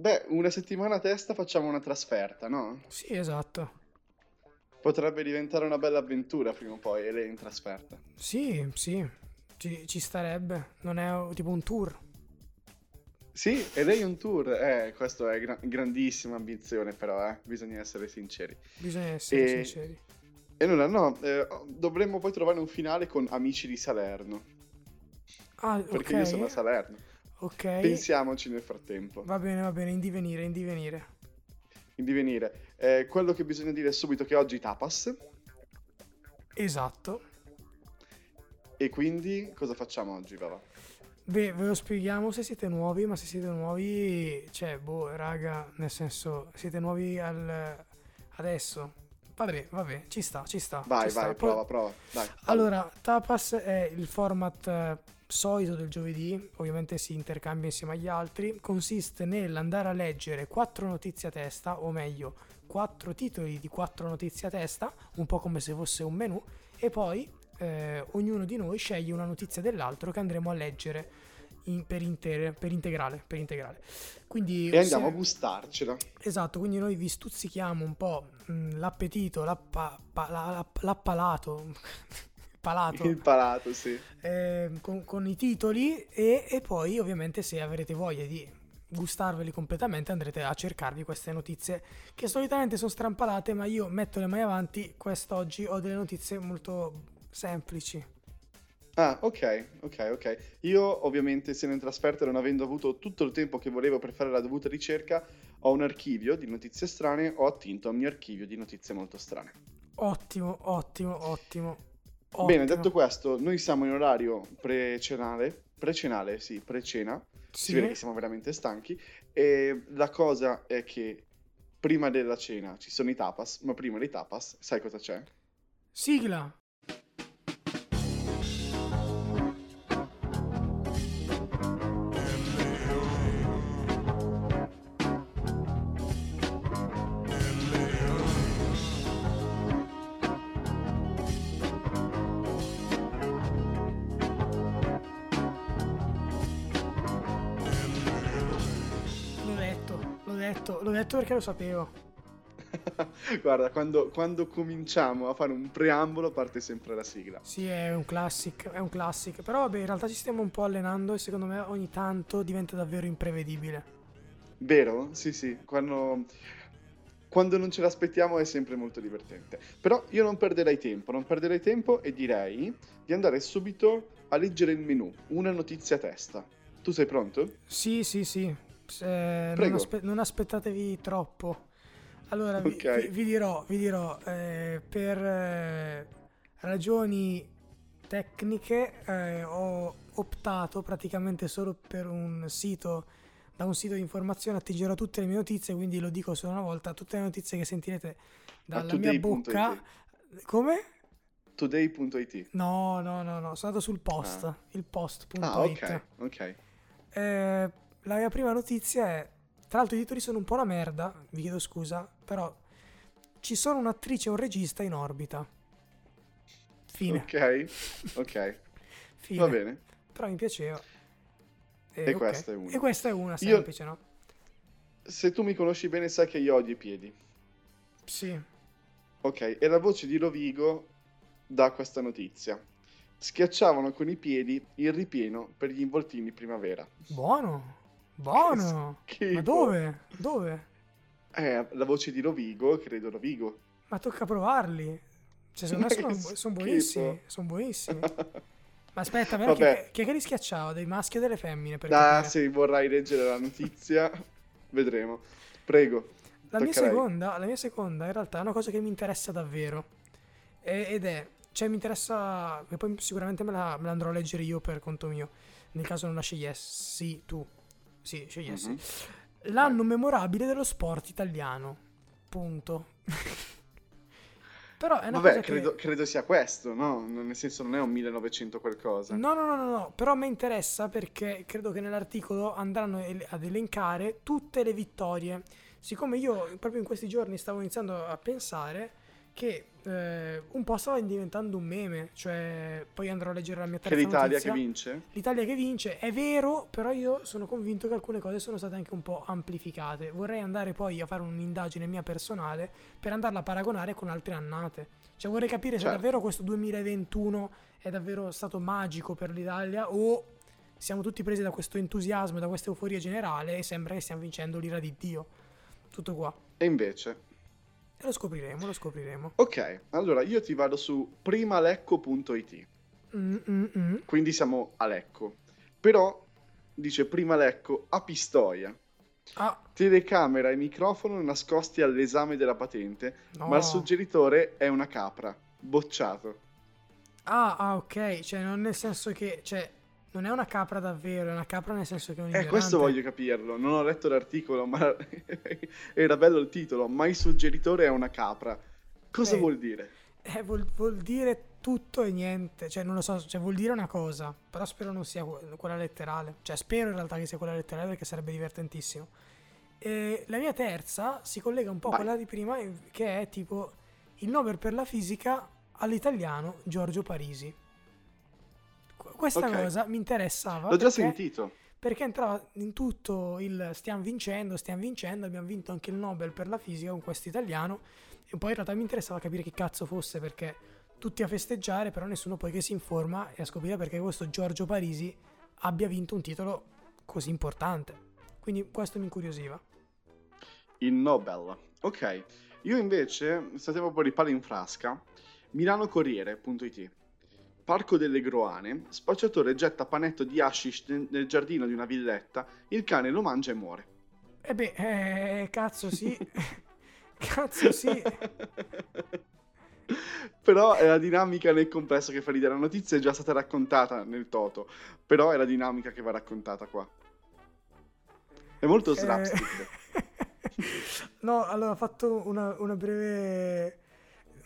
Beh, una settimana a testa facciamo una trasferta, no? Sì, esatto. Potrebbe diventare una bella avventura prima o poi, e lei in trasferta. Sì, sì, ci, ci starebbe. Non è tipo un tour. Sì, e lei un tour, eh, questo è gra- grandissima ambizione però, eh, bisogna essere sinceri. Bisogna essere E- sinceri. E nulla, no, eh, dovremmo poi trovare un finale con Amici di Salerno, Ah, perché ok. io sono a Salerno. Ok. Pensiamoci nel frattempo, Va bene, va bene, in divenire, in divenire. in divenire. Eh, quello che bisogna dire subito è che oggi tapas, Esatto. e quindi cosa facciamo oggi, Vava? Beh, ve lo spieghiamo se siete nuovi, ma se siete nuovi, cioè, boh, raga, nel senso, siete nuovi al adesso. Vabbè, vabbè, ci sta, ci sta. Vai, ci sta. vai, Poi- prova, prova, dai. Allora, Tapas è il format eh, solito del giovedì, ovviamente si intercambia insieme agli altri, consiste nell'andare a leggere quattro notizie a testa, o meglio, quattro titoli di quattro notizie a testa, un po' come se fosse un menu, e poi eh, ognuno di noi sceglie una notizia dell'altro che andremo a leggere in- per, intere- per integrale. Per integrale. Quindi, E andiamo se- a gustarcela. Esatto, quindi noi vi stuzzichiamo un po' mh, l'appetito, l'appa- pa- la- l'appalato, palato, Il palato, sì. eh, con, con i titoli e, e poi ovviamente se avrete voglia di gustarveli completamente andrete a cercarvi queste notizie che solitamente sono strampalate ma io metto le mani avanti quest'oggi ho delle notizie molto semplici Ah, ok, ok, ok. Io ovviamente essendo in trasferta non avendo avuto tutto il tempo che volevo per fare la dovuta ricerca, ho un archivio di notizie strane, ho attinto al mio archivio di notizie molto strane. ottimo ottimo ottimo, Bene, ottimo. detto questo, noi siamo in orario pre-cenale, pre-cenale, sì, pre-cena, si Sì? vede che siamo veramente stanchi, e la cosa è che prima della cena ci sono i tapas, ma prima dei tapas, sai cosa c'è? sigla detto perché lo sapevo Guarda, quando, quando cominciamo a fare un preambolo parte sempre la sigla. Sì, è un classic, è un classic. Però vabbè, in realtà ci stiamo un po' allenando e secondo me ogni tanto diventa davvero imprevedibile. Vero? Sì, sì, quando, quando non ce l'aspettiamo è sempre molto divertente. Però io non perderei tempo, non perderei tempo e direi di andare subito a leggere il menu, una notizia a testa. Tu sei pronto? Sì, sì, sì. Se- non, aspe- non aspettatevi troppo. Allora, vi, Ok. vi- vi dirò, vi dirò, eh, per eh, ragioni tecniche eh, ho optato praticamente solo per un sito, da un sito di informazione attingerò tutte le mie notizie, quindi lo dico solo una volta, tutte le notizie che sentirete dalla mia bocca. Come? Today.it. No, no, no, no, sono andato sul post, Ah. il post.it. Ah, ok, ok. Eh, la mia prima notizia è, tra l'altro i titoli sono un po' una merda, vi chiedo scusa, però ci sono un'attrice e un regista in orbita. Fine. Ok, ok, Fine. va bene. Però mi piaceva. E ok. questa è una. E questa è una Io- semplice, no? Se tu mi conosci bene sai che io odio i piedi. Sì. Ok, e la voce di Rovigo dà questa notizia. Schiacciavano con i piedi il ripieno per gli involtini primavera. Buono. Buono. Schifo. Ma dove? Dove? Eh, la voce di Rovigo, credo Rovigo. Ma tocca provarli. Cioè, secondo me sono, sono buonissimi. Sono buonissimi. Ma aspetta, però chi, chi è che li schiacciava? Dei maschi o delle femmine? Per Ah, capire? se vorrai leggere la notizia, vedremo. Prego. La mia, seconda, la mia seconda in realtà è una cosa che mi interessa davvero. E- ed è, cioè mi interessa, e poi sicuramente me la, me la andrò a leggere io per conto mio, nel caso non la scegliessi tu. Sì, scegliessi. Mhm. L'anno memorabile dello sport italiano. Punto. Però è una Vabbè, cosa che- credo, credo sia questo, no? Nel senso non è un 1900 qualcosa. No, no, no, no, no, però mi interessa perché credo che nell'articolo andranno el- ad elencare tutte le vittorie. Siccome io proprio in questi giorni stavo iniziando a pensare che eh, un po' stava diventando un meme, cioè poi andrò a leggere la mia Che terza l'Italia notizia. che vince? L'Italia che vince è vero, però io sono convinto che alcune cose sono state anche un po' amplificate. Vorrei andare poi a fare un'indagine mia personale per andarla a paragonare con altre annate. Cioè vorrei capire se Certo. davvero questo 2021 è davvero stato magico per l'Italia o siamo tutti presi da questo entusiasmo, da questa euforia generale e sembra che stiamo vincendo l'ira di Dio. Tutto qua. E invece? E lo scopriremo, lo scopriremo. Ok, allora io ti vado su primalecco.it, Mm, mm, mm. quindi siamo a Lecco. Però dice Prima Lecco a Pistoia. Ah, Telecamera e microfono nascosti all'esame della patente, no. ma il suggeritore è una capra. Bocciato. Ah, ah, ok, cioè non nel senso che, cioè, non è una capra davvero, è una capra nel senso che è un Eh, questo ignorante. voglio capirlo. Non ho letto l'articolo, ma era bello il titolo. Ma il suggeritore è una capra. Cosa Eh. vuol dire? Eh, vuol, vuol dire tutto e niente, cioè non lo so, cioè vuol dire una cosa, però spero non sia que- quella letterale, cioè spero in realtà che sia quella letterale perché sarebbe divertentissimo. E la mia terza si collega un po' a quella di prima, eh, che è tipo il Nobel per la fisica all'italiano Giorgio Parisi. Qu- Questa Ok. cosa mi interessava L'ho già perché- sentito. perché entrava in tutto il stiamo vincendo, stiamo vincendo, abbiamo vinto anche il Nobel per la fisica con questo italiano e poi in realtà mi interessava capire che cazzo fosse perché tutti a festeggiare, però nessuno poi che si informa e a scoprire perché questo Giorgio Parisi abbia vinto un titolo così importante. Quindi questo mi incuriosiva. Il Nobel. Ok. Io invece, state proprio di palo in frasca, milanocorriere.it. Parco delle Groane, spacciatore getta panetto di hashish nel, giardino di una villetta, il cane lo mangia e muore. E beh, eh, cazzo sì. cazzo sì. però è la dinamica nel complesso che fa ridere. La notizia è già stata raccontata nel Toto, però è la dinamica che va raccontata qua. È molto slapstick. Eh, no, allora ho fatto una, una breve,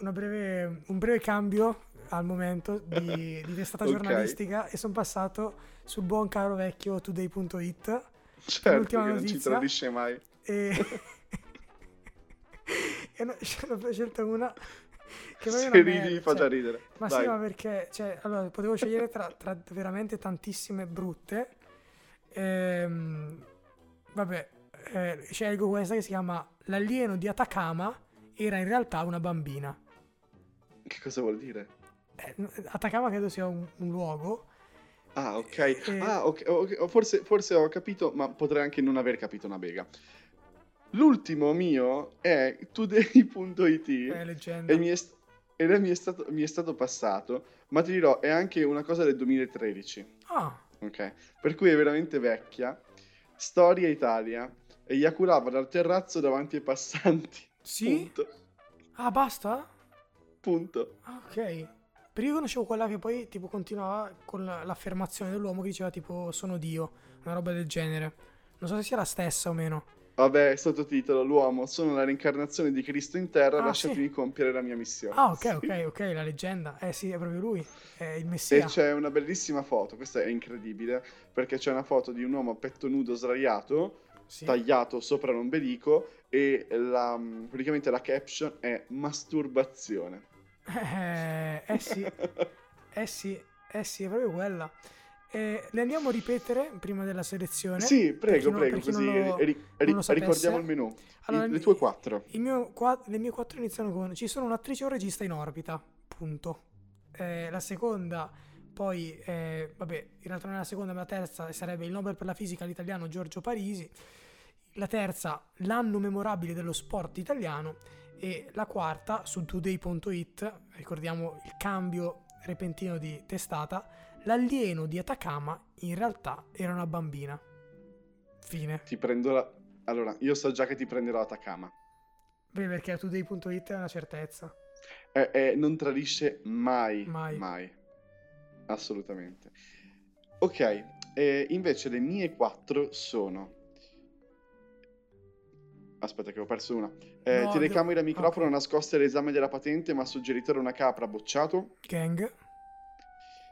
una breve, un breve cambio al momento di, di testata Ok. giornalistica e sono passato sul buon caro vecchio today.it certo l'ultima non ci notizia. tradisce mai. e, e no, ce ne ho scelta una che Se ridi fa cioè, già ridere. ma Vai. sì, ma perché cioè, allora, potevo scegliere tra, tra veramente tantissime brutte. Ehm, vabbè, eh, scelgo questa che si chiama L'alieno di Atacama era in realtà una bambina. Che cosa vuol dire? Eh, Atacama credo sia un, un luogo. Ah, ok. Eh, Ah, ok, ok, Forse, forse ho capito, ma potrei anche non aver capito una bega. L'ultimo mio è today.it È leggenda. e mi è, st- ed è- mi è stato, mi è stato passato, ma ti dirò, è anche una cosa del 2013, Ah, ok? Per cui è veramente vecchia. Storia Italia, eiaculava dal terrazzo davanti ai passanti. sì? Punto. Ah, basta? Punto. Ah, ok. Perché io conoscevo quella che poi tipo continuava con la- l'affermazione dell'uomo che diceva tipo sono Dio, una roba del genere. Non so se sia la stessa o meno. Vabbè, sottotitolo, l'uomo, sono la reincarnazione di Cristo in terra, Ah, lasciatemi compiere la mia missione. Ah, ok, Sì. ok, ok, la leggenda. Eh sì, è proprio lui, è il E messia. c'è una bellissima foto, questa è incredibile, perché c'è una foto di un uomo a petto nudo sdraiato, Sì. tagliato sopra l'ombelico, e la, praticamente la caption è masturbazione. Eh, eh sì, eh sì, eh sì, è proprio quella. Eh, le andiamo a ripetere prima della selezione? Sì, prego, non- prego, così lo- ri- ri- ricordiamo il menù. Allora, I- le il- tue quattro. Il mio qua- le mie quattro iniziano con ci sono un'attrice e un regista in orbita, punto. Eh, la seconda, poi, eh, vabbè, in realtà non è la seconda, ma la terza sarebbe il Nobel per la fisica all'italiano Giorgio Parisi. La terza, l'anno memorabile dello sport italiano. E la quarta, su today.it, ricordiamo il cambio repentino di testata, l'alieno di Atacama in realtà era una bambina. Fine. Ti prendo la... Allora, io so già che ti prenderò Atacama. Beh, perché today.it è una certezza. Eh, eh, non tradisce mai, Mai. mai. Assolutamente. Ok, eh, invece le mie quattro sono... Aspetta che ho perso una. Eh, No, telecamera e microfono ok. nascoste all'esame della patente, ma suggeritore una capra bocciato. Gang.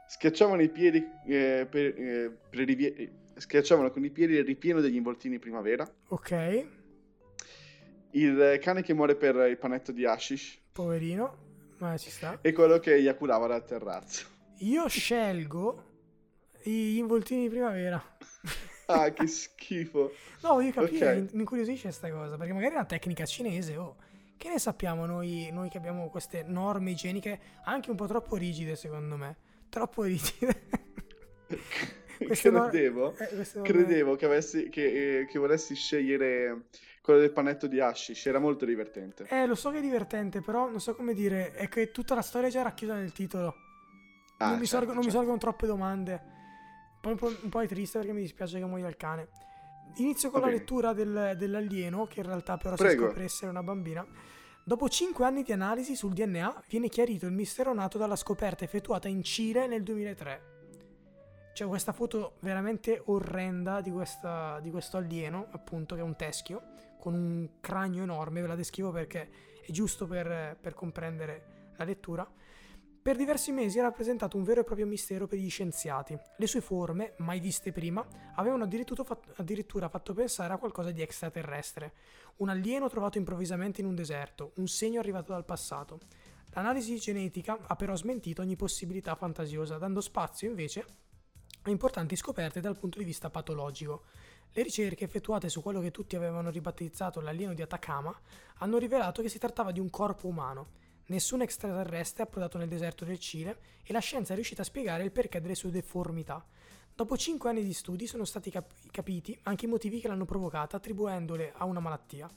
Schiacciavano i piedi eh, per, eh, per rivie- Schiacciavano con i piedi il ripieno degli involtini primavera. Ok. il cane che muore per il panetto di hashish Poverino, ma ci sta. e quello che eiaculava dal terrazzo. Io scelgo gli involtini di primavera. Ah, che schifo. No, voglio capire, Ok. mi- incuriosisce questa cosa, perché magari è una tecnica cinese, oh. Che ne sappiamo noi, noi che abbiamo queste norme igieniche anche un po' troppo rigide, secondo me. Troppo rigide. No- credevo, eh, norme- credevo che, avessi, che, eh, che volessi scegliere quello del panetto di hashish, era molto divertente. Eh, lo so che è divertente, però non so come dire, è che tutta la storia è già racchiusa nel titolo. Ah, non, mi certo, sorgo- non mi certo. sorgono troppe domande. Poi un po', un po' è triste perché mi dispiace che muoia il cane. Inizio con Va la bene. lettura del- dell'alieno, che in realtà però si Prego. scopre essere una bambina. Dopo 5 anni di analisi sul DNA, viene chiarito il mistero nato dalla scoperta effettuata in Cile nel 2003. C'è questa foto veramente orrenda di, questa- di questo alieno, appunto, che è un teschio, con un cranio enorme, ve la descrivo perché è giusto per, per comprendere la lettura. Per diversi mesi ha rappresentato un vero e proprio mistero per gli scienziati. Le sue forme, mai viste prima, avevano addirittura fatto, pensare a qualcosa di extraterrestre. Un alieno trovato improvvisamente in un deserto, un segno arrivato dal passato. L'analisi genetica ha però smentito ogni possibilità fantasiosa, dando spazio invece a importanti scoperte dal punto di vista patologico. Le ricerche effettuate su quello che tutti avevano ribattezzato l'alieno di Atacama hanno rivelato che si trattava di un corpo umano. Nessun extraterrestre è approdato nel deserto del Cile e la scienza è riuscita a spiegare il perché delle sue deformità. Dopo 5 anni di studi sono stati cap- capiti anche i motivi che l'hanno provocata attribuendole a una malattia.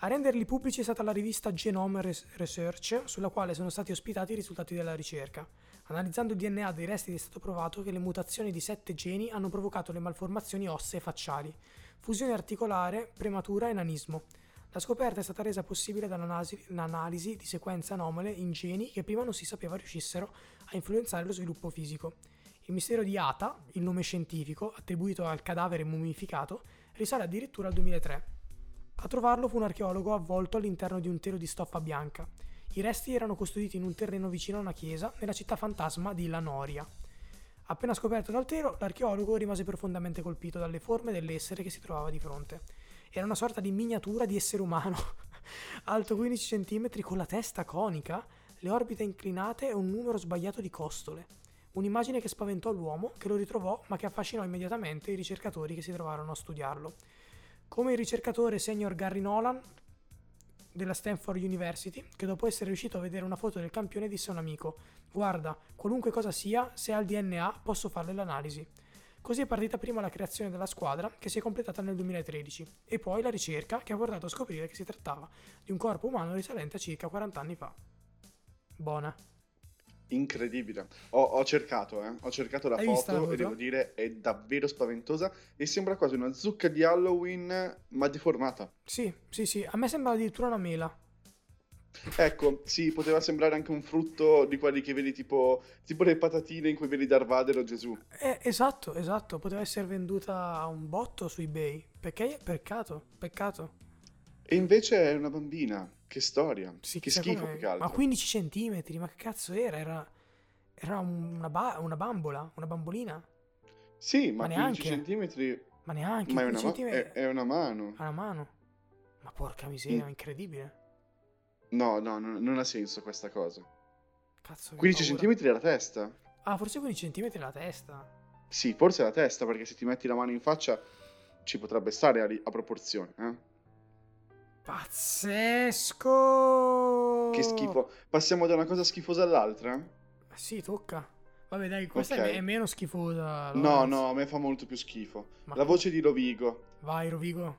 A renderli pubblici è stata la rivista Genome Res- Research, sulla quale sono stati ospitati i risultati della ricerca. Analizzando il DNA dei resti è stato provato che le mutazioni di sette geni hanno provocato le malformazioni ossee facciali, fusione articolare, prematura e nanismo. La scoperta è stata resa possibile dall'analisi di sequenze anomale in geni che prima non si sapeva riuscissero a influenzare lo sviluppo fisico. Il mistero di Ata, il nome scientifico attribuito al cadavere mummificato, risale addirittura al 2003. A trovarlo fu un archeologo avvolto all'interno di un telo di stoffa bianca. I resti erano custoditi in un terreno vicino a una chiesa nella città fantasma di La Noria. Appena scoperto dal telo, l'archeologo rimase profondamente colpito dalle forme dell'essere che si trovava di fronte. Era una sorta di miniatura di essere umano, alto 15 cm con la testa conica, le orbite inclinate e un numero sbagliato di costole. Un'immagine che spaventò l'uomo, che lo ritrovò, ma che affascinò immediatamente i ricercatori che si trovarono a studiarlo. Come il ricercatore senior Gary Nolan della Stanford University, che dopo essere riuscito a vedere una foto del campione disse a un amico: Guarda, qualunque cosa sia, se ha il DNA posso farle l'analisi. Così è partita prima la creazione della squadra, che si è completata nel 2013, e poi la ricerca che ha portato a scoprire che si trattava di un corpo umano risalente a circa 40 anni fa. Buona. Incredibile. Ho, ho cercato, eh. Ho cercato la Hai visto la foto e foto? devo dire è davvero spaventosa e sembra quasi una zucca di Halloween ma deformata. Sì, sì, sì, a me sembra addirittura una mela. Ecco, sì, poteva sembrare anche un frutto di quelli che vedi tipo, tipo le patatine in cui vedi Darth Vader o Gesù. Eh, esatto, esatto, poteva essere venduta a un botto su eBay. Perché? Peccato, peccato. E invece è una bambina. Che storia. Sì, che chissà schifo più che altro. Ma 15 centimetri, ma che cazzo era? Era, era una, ba- una bambola, una bambolina. Sì, ma, Ma 15 neanche. centimetri... Ma neanche Ma è 15 una, ma- centimetri. è, è una mano. a una mano. Ma porca miseria, Mm. incredibile. No, no, non, non ha senso questa cosa. Cazzo, che 15 paura. centimetri è la testa. Ah, forse 15 centimetri la testa. Sì, forse è la testa, perché se ti metti la mano in faccia ci potrebbe stare a, a proporzione. Eh? Pazzesco! Che schifo. Passiamo da una cosa schifosa all'altra? Sì, tocca. Vabbè, dai, questa Ok. è, è meno schifosa. No, Lorenzo. no, a me fa molto più schifo. Ma- La voce di Rovigo. Vai, Rovigo.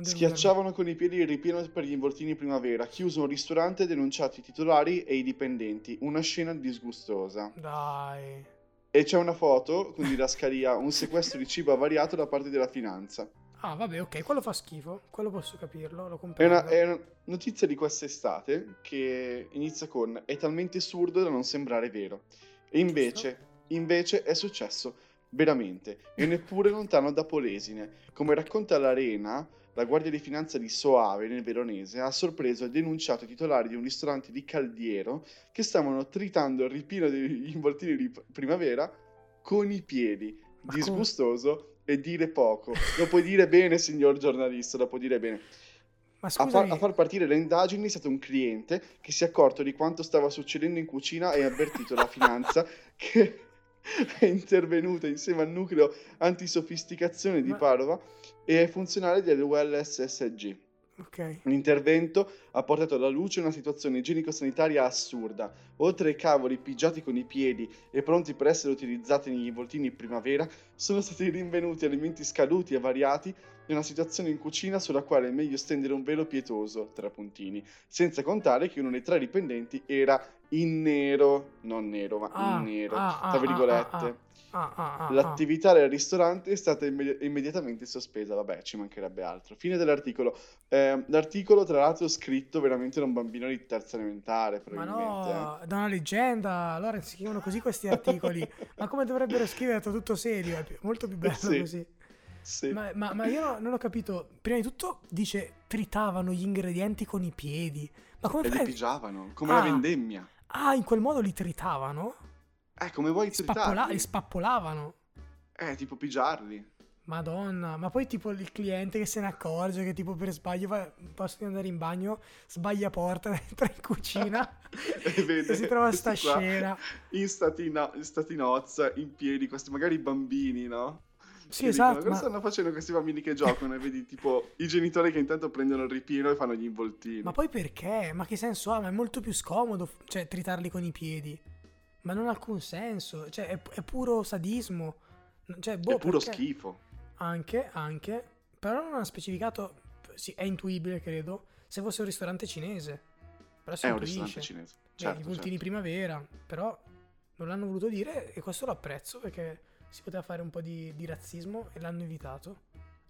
Schiacciavano con i piedi il ripieno per gli involtini primavera. Chiuso un ristorante, denunciati i titolari e i dipendenti. Una scena disgustosa. Dai. E c'è una foto con didascalia, un sequestro di cibo avariato da parte della finanza. Ah, vabbè, ok, quello fa schifo. Quello posso capirlo, lo È comprendo. una, è una notizia di quest'estate che inizia con è talmente assurdo da non sembrare vero. E invece, invece è successo veramente, e neppure lontano da Polesine. Come racconta l'Arena, la Guardia di Finanza di Soave, nel Veronese, ha sorpreso e denunciato i titolari di un ristorante di Caldiero che stavano tritando il ripieno degli involtini di primavera con i piedi. Ma come? Disgustoso e dire poco. Lo puoi dire bene, signor giornalista, lo puoi dire bene. Ma A far, a far partire le indagini è stato un cliente che si è accorto di quanto stava succedendo in cucina e ha avvertito la finanza che è intervenuta insieme al nucleo antisofisticazione di ma... Padova e ai funzionari dell'ULSSG. Ok. L'intervento ha portato alla luce una situazione igienico-sanitaria assurda. Oltre ai cavoli pigiati con i piedi e pronti per essere utilizzati negli involtini primavera, sono stati rinvenuti alimenti scaduti e variati in una situazione in cucina sulla quale è meglio stendere un velo pietoso, tra puntini, senza contare che uno dei tre dipendenti era in nero, non nero, ma in Ah, nero, ah, tra ah, ah, ah, virgolette. ah, ah. L'attività del ristorante è stata immedi- immediatamente sospesa, vabbè, ci mancherebbe altro. Fine dell'articolo. Eh, l'articolo, tra l'altro, scritto veramente da un bambino di terza elementare, Ma no, da una leggenda, allora si scrivono così questi articoli. Ma come dovrebbero scrivere tutto serio? È molto più bello Sì, così. sì. Ma, ma- ma io no- non ho capito. Prima di tutto dice tritavano gli ingredienti con i piedi. Ma come E li fai? pigiavano, come la Ah, vendemmia. Ah, in quel modo li tritavano? Eh, come vuoi Spappola- li tritarli? spappolavano. Eh, tipo pigiarli. Madonna, ma poi tipo il cliente che se ne accorge che tipo per sbaglio va, posso andare in bagno, sbaglia porta, entra in cucina E e vede si trova sta qua scena. in, statina- in statinozza, in piedi, questi magari bambini, no? Sì, Che dicono, esatto, cosa ma, stanno facendo questi bambini che giocano? E vedi tipo i genitori che intanto prendono il ripieno e fanno gli involtini. ma poi perché? Ma che senso ha? Ma è molto più scomodo, cioè, tritarli con i piedi. Ma non ha alcun senso, cioè, è, è puro sadismo. Cioè, boh, È puro perché? schifo. Anche, anche, però non ha specificato, sì, è intuibile, credo, se fosse un ristorante cinese. Però si È un ristorante cinese. Beh, Certo, i voltini certo. primavera, però non l'hanno voluto dire e questo lo apprezzo perché si poteva fare un po' di, di razzismo e l'hanno evitato.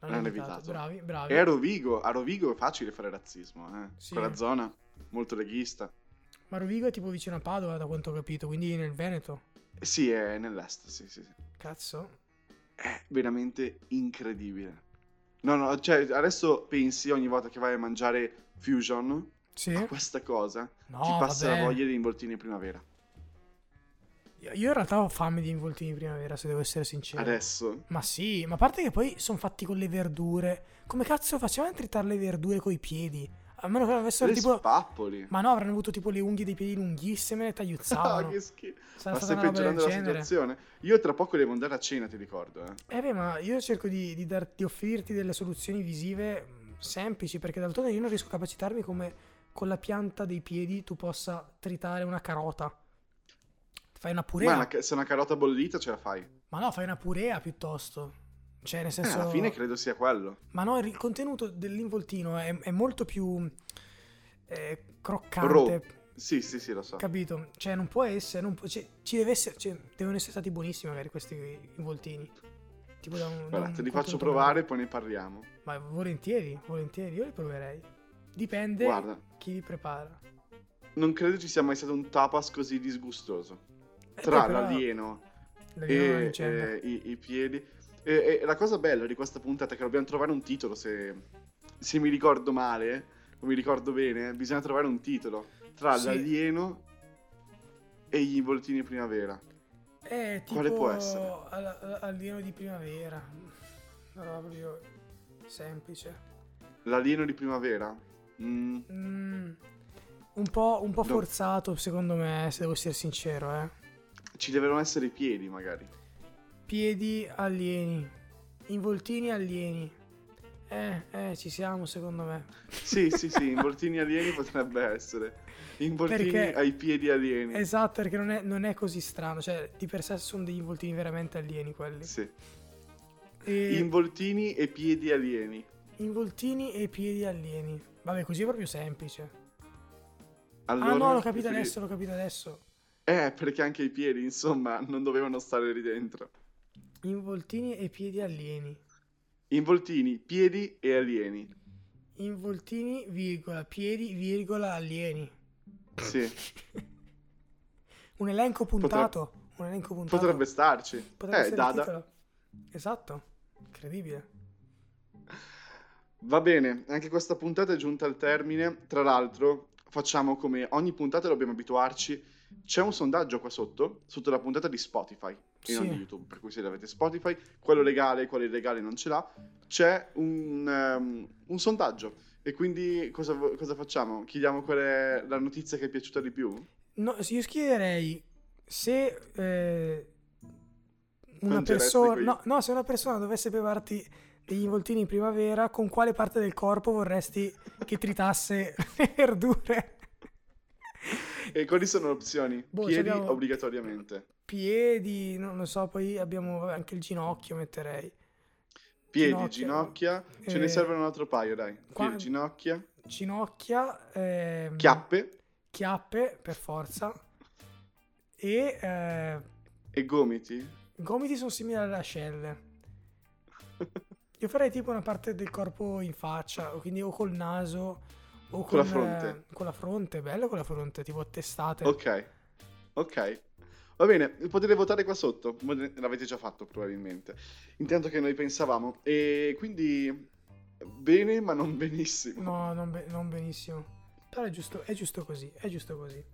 L'hanno L'hanno evitato. evitato. Bravi, bravi. E a Rovigo, a Rovigo è facile fare razzismo, eh. Sì. Quella zona molto leghista. Ma Rovigo è tipo vicino a Padova, da quanto ho capito, quindi nel Veneto. Sì, è nell'est, sì, sì, sì. Cazzo. È veramente incredibile. No, no, cioè, adesso pensi ogni volta che vai a mangiare fusion Sì? a questa cosa, No, ti passa vabbè. la voglia di involtini primavera. Io in realtà ho fame di involtini primavera, se devo essere sincero. Adesso, Ma sì, ma a parte che poi sono fatti con le verdure. Come cazzo facevano a tritare le verdure coi piedi? A meno che avessero le tipo... spappoli. Ma no, avranno avuto tipo le unghie dei piedi lunghissime e Ah, tagliuzzavano. che schifo. Sarà Ma stai peggiorando la genere. situazione. Io tra poco devo andare a cena, ti ricordo, eh. Eh beh, ma io cerco di, di dar- di offrirti delle soluzioni visive mh, semplici, perché d'altronde io non riesco a capacitarmi come con la pianta dei piedi tu possa tritare una carota. Fai una Ma purea. una ca- se una carota bollita ce la fai. Ma no, fai una purea piuttosto. Cioè, nel Eh, senso... alla fine credo sia quello. Ma no, il contenuto dell'involtino è, è molto più eh, croccante. Raw. Sì, sì, sì, lo so. Capito? Cioè, non può essere. Non può- cioè, ci deve essere. Cioè, devono essere stati buonissimi, magari, questi involtini. Tipo da un. da Guarda, un te li faccio provare e poi ne parliamo. Ma volentieri, volentieri. Io li proverei. Dipende Guarda, chi li prepara. non credo ci sia mai stato un tapas così disgustoso. Eh, Tra però- l'alieno e leggenda. eh, i, i piedi. E, e la cosa bella di questa puntata è che dobbiamo trovare un titolo. Se, se mi ricordo male, o mi ricordo bene, bisogna trovare un titolo tra Sì. l'alieno e gli involtini primavera. Eh, tipo quale può essere? al- al- Alieno di primavera. Proprio semplice. L'alieno di primavera? Mm, Mm, un po', un po' No. forzato, secondo me, se devo essere sincero, eh. Ci devono essere i piedi, magari. Piedi alieni. Involtini alieni. Eh, eh, ci siamo, secondo me. Sì, sì, sì, involtini alieni potrebbe essere. Involtini Perché- ai piedi alieni. Esatto, perché non è, non è così strano. Cioè, di per sé sono degli involtini veramente alieni quelli. Sì. E Involtini e piedi alieni. involtini e piedi alieni. Vabbè, così è proprio semplice. Allora, ah no, l'ho capito adesso, l'ho capito adesso. Eh, perché anche i piedi, insomma, non dovevano stare lì dentro. Involtini e piedi alieni. Involtini, piedi e alieni. Involtini, virgola, piedi, virgola, alieni. Sì, Un elenco puntato. Un elenco puntato. potrebbe starci. Potrebbe eh, Dada. Esatto. Incredibile. Va bene, anche questa puntata è giunta al termine. Tra l'altro, facciamo come ogni puntata dobbiamo abituarci C'è un sondaggio qua sotto, sotto la puntata di Spotify e non Sì. di YouTube, per cui se avete Spotify, quello legale, quello illegale non ce l'ha, c'è un, ehm, un sondaggio. E quindi cosa, cosa facciamo? Chiediamo qual è la notizia che è piaciuta di più? No, io chiederei se eh, una persona, no, no, se una persona dovesse bevarti degli involtini in primavera, con quale parte del corpo vorresti che tritasse le verdure? E quali sono le opzioni? Boh, Piedi obbligatoriamente. Piedi, non lo so, poi abbiamo anche il ginocchio, metterei. Piedi, Ginocchia. ginocchia, ce ne Eh, servono un altro paio, dai. Piedi, qua- ginocchia, Ginocchia, ehm, chiappe chiappe, per forza. E eh, e gomiti. gomiti sono simili alle ascelle. Io farei tipo una parte del corpo in faccia, quindi o col naso o con, Con la fronte. eh, con la fronte, bello con la fronte, tipo testate. Ok, ok. Va bene, potete votare qua sotto, l'avete già fatto probabilmente. Intanto che noi pensavamo. E quindi bene, ma non benissimo. No, non, be- non benissimo. Però è giusto, è giusto così, è giusto così.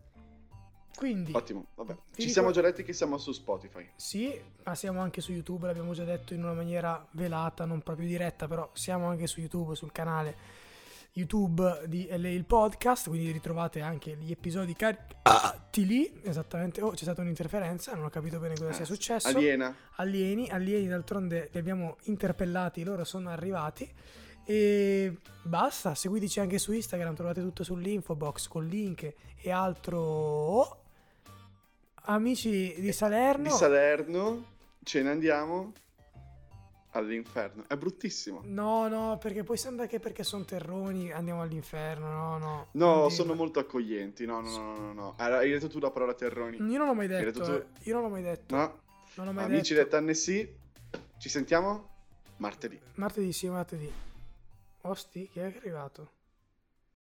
Quindi, Ottimo, vabbè. Ci siamo già detti che siamo su Spotify. sì, ma siamo anche su YouTube, l'abbiamo già detto in una maniera velata, non proprio diretta, però siamo anche su YouTube, sul canale YouTube di LA il podcast, quindi ritrovate anche gli episodi caricati lì, esattamente. Oh, c'è stata un'interferenza, non ho capito bene cosa sia Eh, successo. Aliena. alieni, alieni d'altronde li abbiamo interpellati, loro sono arrivati e basta, seguiteci anche su Instagram, trovate tutto sull'info box con link e altro. Amici di Salerno, Di Salerno ce ne andiamo all'inferno. È bruttissimo. no, no, perché poi sembra che perché sono terroni andiamo all'inferno, no, no. No, non sono molto accoglienti. No, no, no, no, no. Hai detto tu la parola terroni. Io non l'ho mai detto, detto eh. io non l'ho mai detto. No? Non l'ho mai Amici detto. del Tennessee, ci sentiamo martedì. Martedì sì, martedì. Osti, chi è arrivato?